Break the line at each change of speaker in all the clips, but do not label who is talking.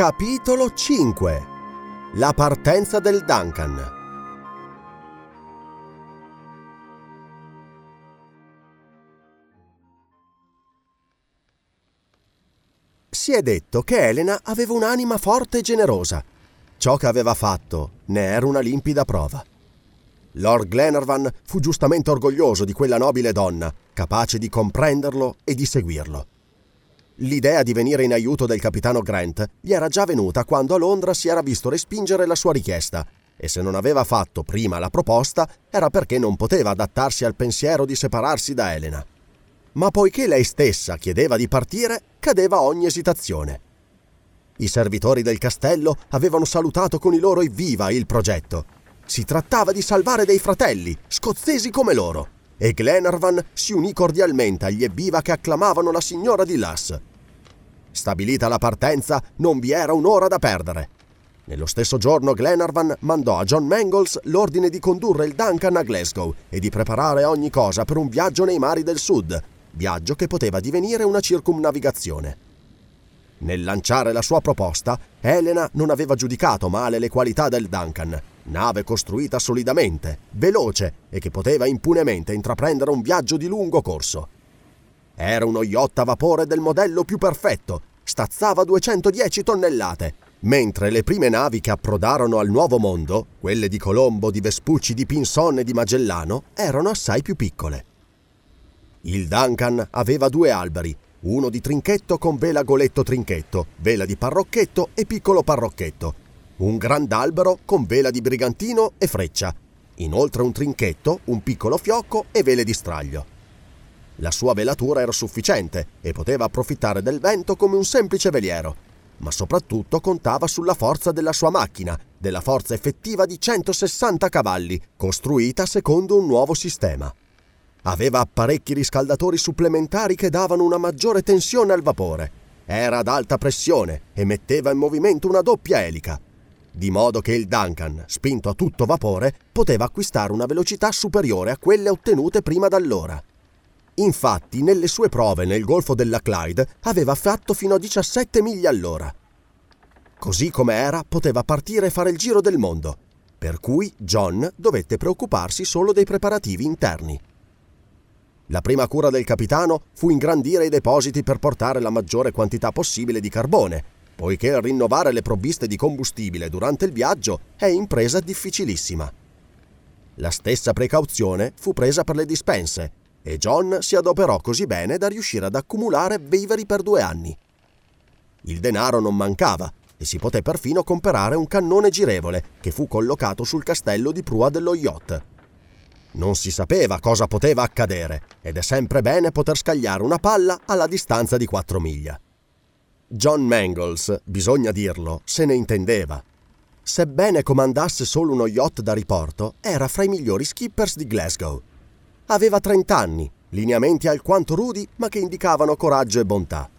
Capitolo 5 La partenza del Duncan Si è detto che Elena aveva un'anima forte e generosa. Ciò che aveva fatto ne era una limpida prova. Lord Glenarvan fu giustamente orgoglioso di quella nobile donna, capace di comprenderlo e di seguirlo. L'idea di venire in aiuto del capitano Grant gli era già venuta quando a Londra si era visto respingere la sua richiesta, e se non aveva fatto prima la proposta era perché non poteva adattarsi al pensiero di separarsi da Elena. Ma poiché lei stessa chiedeva di partire, cadeva ogni esitazione. I servitori del castello avevano salutato con i loro evviva il progetto. Si trattava di salvare dei fratelli, scozzesi come loro, e Glenarvan si unì cordialmente agli evviva che acclamavano la signora di Lass. Stabilita la partenza, non vi era un'ora da perdere. Nello stesso giorno Glenarvan mandò a John Mangles l'ordine di condurre il Duncan a Glasgow e di preparare ogni cosa per un viaggio nei mari del sud, viaggio che poteva divenire una circumnavigazione. Nel lanciare la sua proposta, Elena non aveva giudicato male le qualità del Duncan, nave costruita solidamente, veloce e che poteva impunemente intraprendere un viaggio di lungo corso. Era uno yacht a vapore del modello più perfetto, stazzava 210 tonnellate, mentre le prime navi che approdarono al Nuovo Mondo, quelle di Colombo, di Vespucci, di Pinson e di Magellano, erano assai più piccole. Il Duncan aveva due alberi, uno di trinchetto con vela goletto trinchetto, vela di parrocchetto e piccolo parrocchetto, un grand'albero con vela di brigantino e freccia, inoltre un trinchetto, un piccolo fiocco e vele di straglio. La sua velatura era sufficiente e poteva approfittare del vento come un semplice veliero, ma soprattutto contava sulla forza della sua macchina, della forza effettiva di 160 cavalli, costruita secondo un nuovo sistema. Aveva apparecchi riscaldatori supplementari che davano una maggiore tensione al vapore. Era ad alta pressione e metteva in movimento una doppia elica, di modo che il Duncan, spinto a tutto vapore, poteva acquistare una velocità superiore a quelle ottenute prima d'allora. Infatti, nelle sue prove nel Golfo della Clyde aveva fatto fino a 17 miglia all'ora. Così come era, poteva partire e fare il giro del mondo, per cui John dovette preoccuparsi solo dei preparativi interni. La prima cura del capitano fu ingrandire i depositi per portare la maggiore quantità possibile di carbone, poiché rinnovare le provviste di combustibile durante il viaggio è impresa difficilissima. La stessa precauzione fu presa per le dispense e John si adoperò così bene da riuscire ad accumulare viveri per due anni. Il denaro non mancava e si poté perfino comprare un cannone girevole che fu collocato sul castello di prua dello yacht. Non si sapeva cosa poteva accadere ed è sempre bene poter scagliare una palla alla distanza di quattro miglia. John Mangles, bisogna dirlo, se ne intendeva. Sebbene comandasse solo uno yacht da riporto, era fra i migliori skippers di Glasgow. Aveva 30 anni, lineamenti alquanto rudi ma che indicavano coraggio e bontà.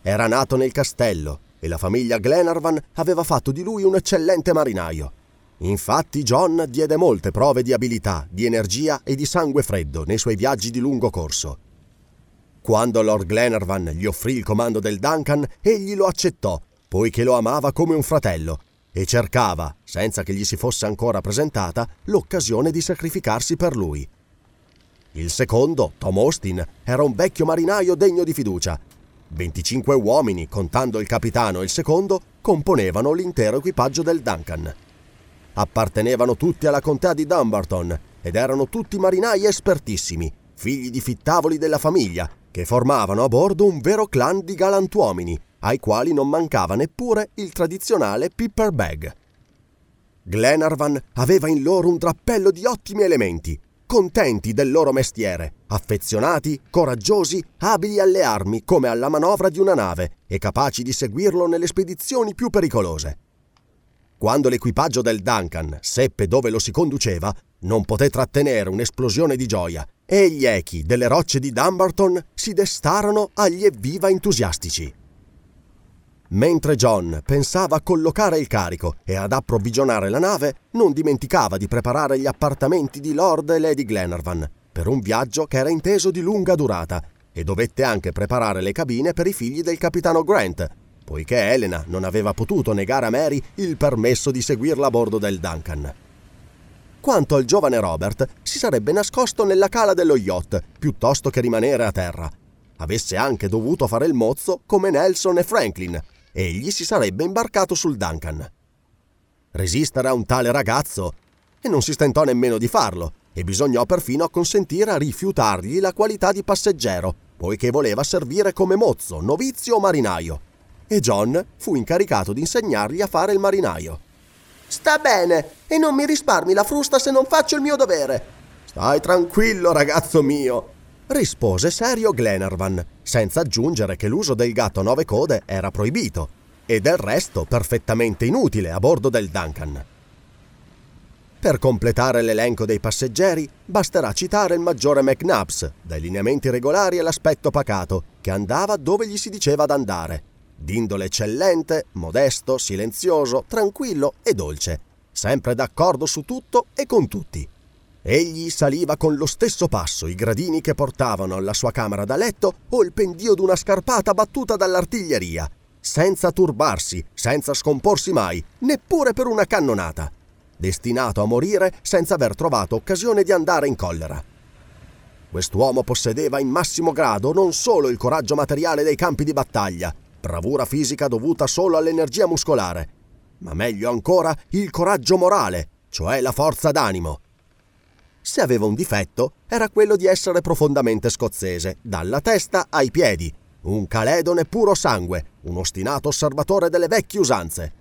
Era nato nel castello e la famiglia Glenarvan aveva fatto di lui un eccellente marinaio. Infatti John diede molte prove di abilità, di energia e di sangue freddo nei suoi viaggi di lungo corso. Quando Lord Glenarvan gli offrì il comando del Duncan, egli lo accettò, poiché lo amava come un fratello, e cercava, senza che gli si fosse ancora presentata, l'occasione di sacrificarsi per lui. Il secondo, Tom Austin, era un vecchio marinaio degno di fiducia. 25 uomini, contando il capitano e il secondo, componevano l'intero equipaggio del Duncan. Appartenevano tutti alla contea di Dumbarton ed erano tutti marinai espertissimi, figli di fittavoli della famiglia, che formavano a bordo un vero clan di galantuomini, ai quali non mancava neppure il tradizionale pipper bag. Glenarvan aveva in loro un drappello di ottimi elementi, contenti del loro mestiere, affezionati, coraggiosi, abili alle armi come alla manovra di una nave e capaci di seguirlo nelle spedizioni più pericolose. Quando l'equipaggio del Duncan seppe dove lo si conduceva, non poté trattenere un'esplosione di gioia e gli echi delle rocce di Dumbarton si destarono agli evviva entusiastici. Mentre John pensava a collocare il carico e ad approvvigionare la nave, non dimenticava di preparare gli appartamenti di Lord e Lady Glenarvan per un viaggio che era inteso di lunga durata e dovette anche preparare le cabine per i figli del capitano Grant, poiché Elena non aveva potuto negare a Mary il permesso di seguirla a bordo del Duncan. Quanto al giovane Robert, si sarebbe nascosto nella cala dello yacht piuttosto che rimanere a terra. Avesse anche dovuto fare il mozzo come Nelson e Franklin, egli si sarebbe imbarcato sul Duncan. Resistere a un tale ragazzo? E non si stentò nemmeno di farlo, e bisognò perfino acconsentire a rifiutargli la qualità di passeggero, poiché voleva servire come mozzo, novizio o marinaio. E John fu incaricato di insegnargli a fare il marinaio. Sta bene, e non mi risparmi la frusta se non faccio il mio dovere. Stai tranquillo, ragazzo mio, rispose serio Glenarvan, senza aggiungere che l'uso del gatto a nove code era proibito e del resto perfettamente inutile a bordo del Duncan. Per completare l'elenco dei passeggeri basterà citare il maggiore McNabbs, dai lineamenti regolari e l'aspetto pacato, che andava dove gli si diceva d'andare, d'indole eccellente, modesto, silenzioso, tranquillo e dolce, sempre d'accordo su tutto e con tutti. Egli saliva con lo stesso passo i gradini che portavano alla sua camera da letto o il pendio d'una scarpata battuta dall'artiglieria, senza turbarsi, senza scomporsi mai, neppure per una cannonata, destinato a morire senza aver trovato occasione di andare in collera. Quest'uomo possedeva in massimo grado non solo il coraggio materiale dei campi di battaglia, bravura fisica dovuta solo all'energia muscolare, ma meglio ancora il coraggio morale, cioè la forza d'animo se aveva un difetto, era quello di essere profondamente scozzese, dalla testa ai piedi, un caledone puro sangue, un ostinato osservatore delle vecchie usanze.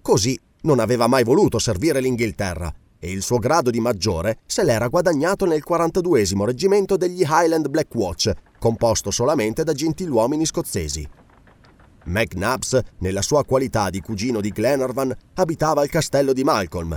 Così non aveva mai voluto servire l'Inghilterra e il suo grado di maggiore se l'era guadagnato nel 42 reggimento degli Highland Black Watch, composto solamente da gentiluomini scozzesi. McNabbs, nella sua qualità di cugino di Glenarvan, abitava al castello di Malcolm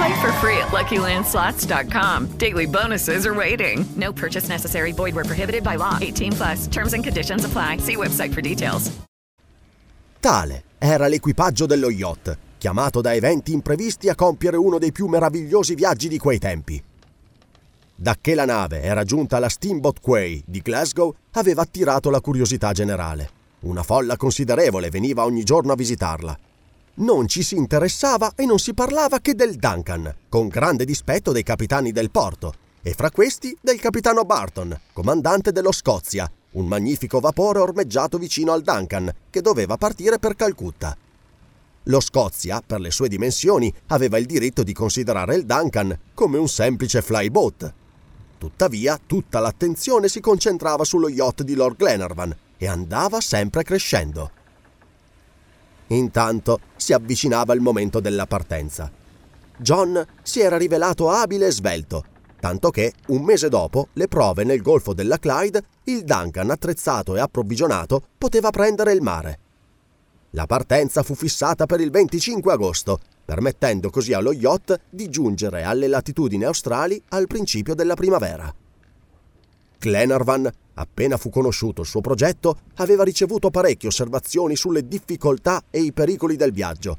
Play for free at LuckyLandSlots.com. Daily bonuses are waiting. No purchase necessary. Void were prohibited by law. 18 plus. Terms and conditions apply. See website for details.
Tale era l'equipaggio dello yacht, chiamato da eventi imprevisti a compiere uno dei più meravigliosi viaggi di quei tempi. Dacché la nave era giunta alla Steamboat Quay di Glasgow, aveva attirato la curiosità generale. Una folla considerevole veniva ogni giorno a visitarla non ci si interessava e non si parlava che del Duncan, con grande dispetto dei capitani del porto, e fra questi del capitano Barton, comandante dello Scozia, un magnifico vapore ormeggiato vicino al Duncan, che doveva partire per Calcutta. Lo Scozia, per le sue dimensioni, aveva il diritto di considerare il Duncan come un semplice flyboat. Tuttavia, tutta l'attenzione si concentrava sullo yacht di Lord Glenarvan e andava sempre crescendo. Intanto si avvicinava il momento della partenza. John si era rivelato abile e svelto, tanto che, un mese dopo, le prove nel golfo della Clyde, il Duncan attrezzato e approvvigionato poteva prendere il mare. La partenza fu fissata per il 25 agosto, permettendo così allo yacht di giungere alle latitudini australi al principio della primavera. Glenarvan Appena fu conosciuto il suo progetto, aveva ricevuto parecchie osservazioni sulle difficoltà e i pericoli del viaggio,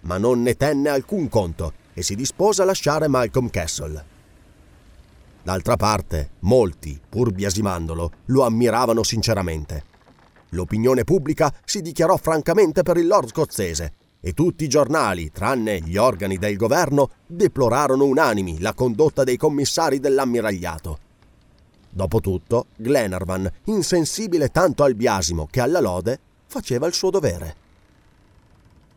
ma non ne tenne alcun conto e si dispose a lasciare Malcolm Castle. D'altra parte, molti, pur biasimandolo, lo ammiravano sinceramente. L'opinione pubblica si dichiarò francamente per il lord scozzese e tutti i giornali, tranne gli organi del governo, deplorarono unanimi la condotta dei commissari dell'ammiragliato. Dopotutto, Glenarvan, insensibile tanto al biasimo che alla lode, faceva il suo dovere.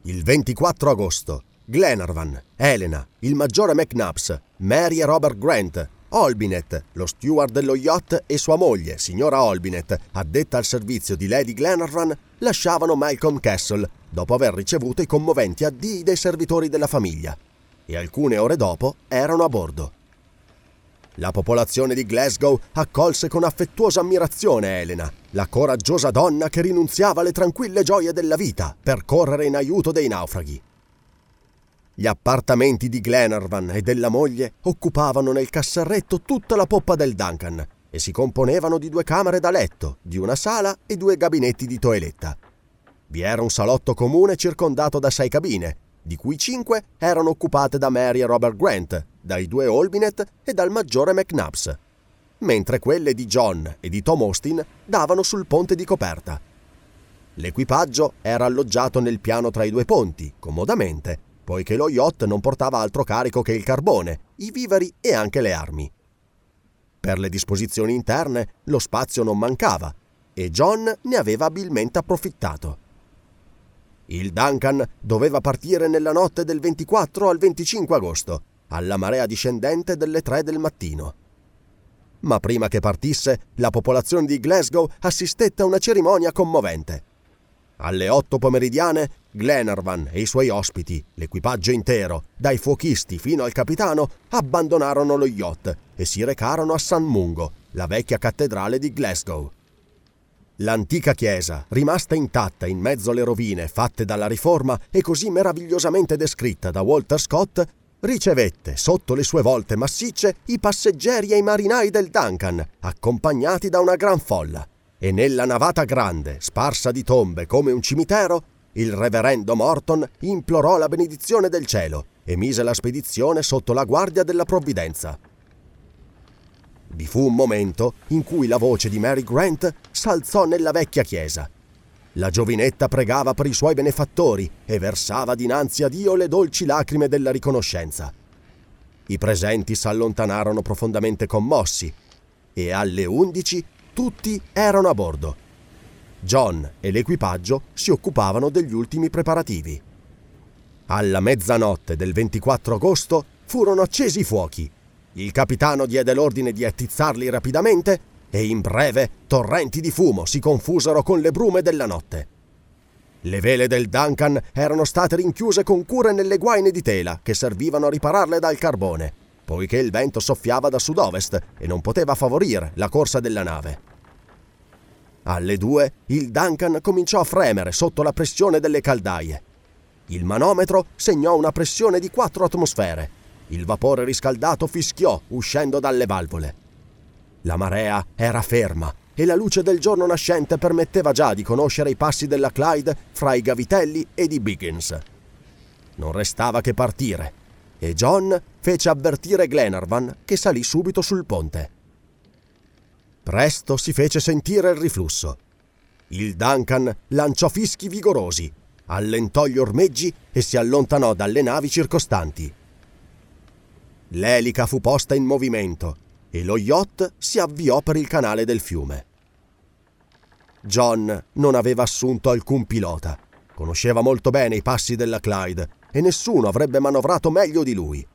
Il 24 agosto, Glenarvan, Elena, il maggiore McNabbs, Mary e Robert Grant, Olbinet, lo steward dello yacht e sua moglie, signora Olbinet, addetta al servizio di Lady Glenarvan, lasciavano Malcolm Castle dopo aver ricevuto i commoventi addii dei servitori della famiglia e alcune ore dopo erano a bordo. La popolazione di Glasgow accolse con affettuosa ammirazione Elena, la coraggiosa donna che rinunziava alle tranquille gioie della vita per correre in aiuto dei naufraghi. Gli appartamenti di Glenarvan e della moglie occupavano nel casserretto tutta la poppa del Duncan e si componevano di due camere da letto, di una sala e due gabinetti di toeletta. Vi era un salotto comune circondato da sei cabine, di cui cinque erano occupate da Mary e Robert Grant, dai due Olbinet e dal maggiore McNabbs, mentre quelle di John e di Tom Austin davano sul ponte di coperta. L'equipaggio era alloggiato nel piano tra i due ponti, comodamente, poiché lo yacht non portava altro carico che il carbone, i viveri e anche le armi. Per le disposizioni interne lo spazio non mancava e John ne aveva abilmente approfittato. Il Duncan doveva partire nella notte del 24 al 25 agosto, alla marea discendente delle 3 del mattino. Ma prima che partisse, la popolazione di Glasgow assistette a una cerimonia commovente. Alle 8 pomeridiane, Glenarvan e i suoi ospiti, l'equipaggio intero, dai fuochisti fino al capitano, abbandonarono lo yacht e si recarono a San Mungo, la vecchia cattedrale di Glasgow. L'antica chiesa, rimasta intatta in mezzo alle rovine fatte dalla riforma e così meravigliosamente descritta da Walter Scott, ricevette sotto le sue volte massicce i passeggeri e i marinai del Duncan, accompagnati da una gran folla. E nella navata grande, sparsa di tombe come un cimitero, il reverendo Morton implorò la benedizione del cielo e mise la spedizione sotto la guardia della provvidenza. Vi fu un momento in cui la voce di Mary Grant s'alzò nella vecchia chiesa. La giovinetta pregava per i suoi benefattori e versava dinanzi a Dio le dolci lacrime della riconoscenza. I presenti s'allontanarono profondamente commossi e alle undici tutti erano a bordo. John e l'equipaggio si occupavano degli ultimi preparativi. Alla mezzanotte del 24 agosto furono accesi i fuochi il capitano diede l'ordine di attizzarli rapidamente e in breve torrenti di fumo si confusero con le brume della notte. Le vele del Duncan erano state rinchiuse con cure nelle guaine di tela che servivano a ripararle dal carbone, poiché il vento soffiava da sud-ovest e non poteva favorire la corsa della nave. Alle due il Duncan cominciò a fremere sotto la pressione delle caldaie. Il manometro segnò una pressione di 4 atmosfere il vapore riscaldato fischiò uscendo dalle valvole. La marea era ferma e la luce del giorno nascente permetteva già di conoscere i passi della Clyde fra i gavitelli e di Biggins. Non restava che partire e John fece avvertire Glenarvan che salì subito sul ponte. Presto si fece sentire il riflusso. Il Duncan lanciò fischi vigorosi, allentò gli ormeggi e si allontanò dalle navi circostanti. L'elica fu posta in movimento e lo yacht si avviò per il canale del fiume. John non aveva assunto alcun pilota. Conosceva molto bene i passi della Clyde e nessuno avrebbe manovrato meglio di lui.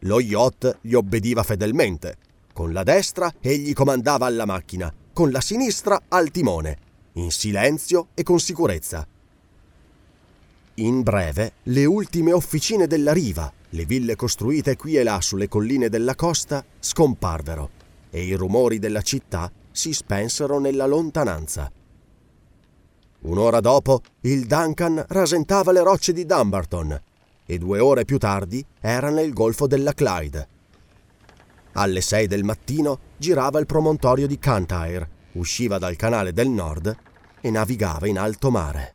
Lo yacht gli obbediva fedelmente. Con la destra egli comandava alla macchina, con la sinistra al timone, in silenzio e con sicurezza. In breve, le ultime officine della riva, le ville costruite qui e là sulle colline della costa scomparvero e i rumori della città si spensero nella lontananza. Un'ora dopo il Duncan rasentava le rocce di Dumbarton e due ore più tardi era nel golfo della Clyde. Alle sei del mattino girava il promontorio di Cantyre, usciva dal canale del nord e navigava in alto mare.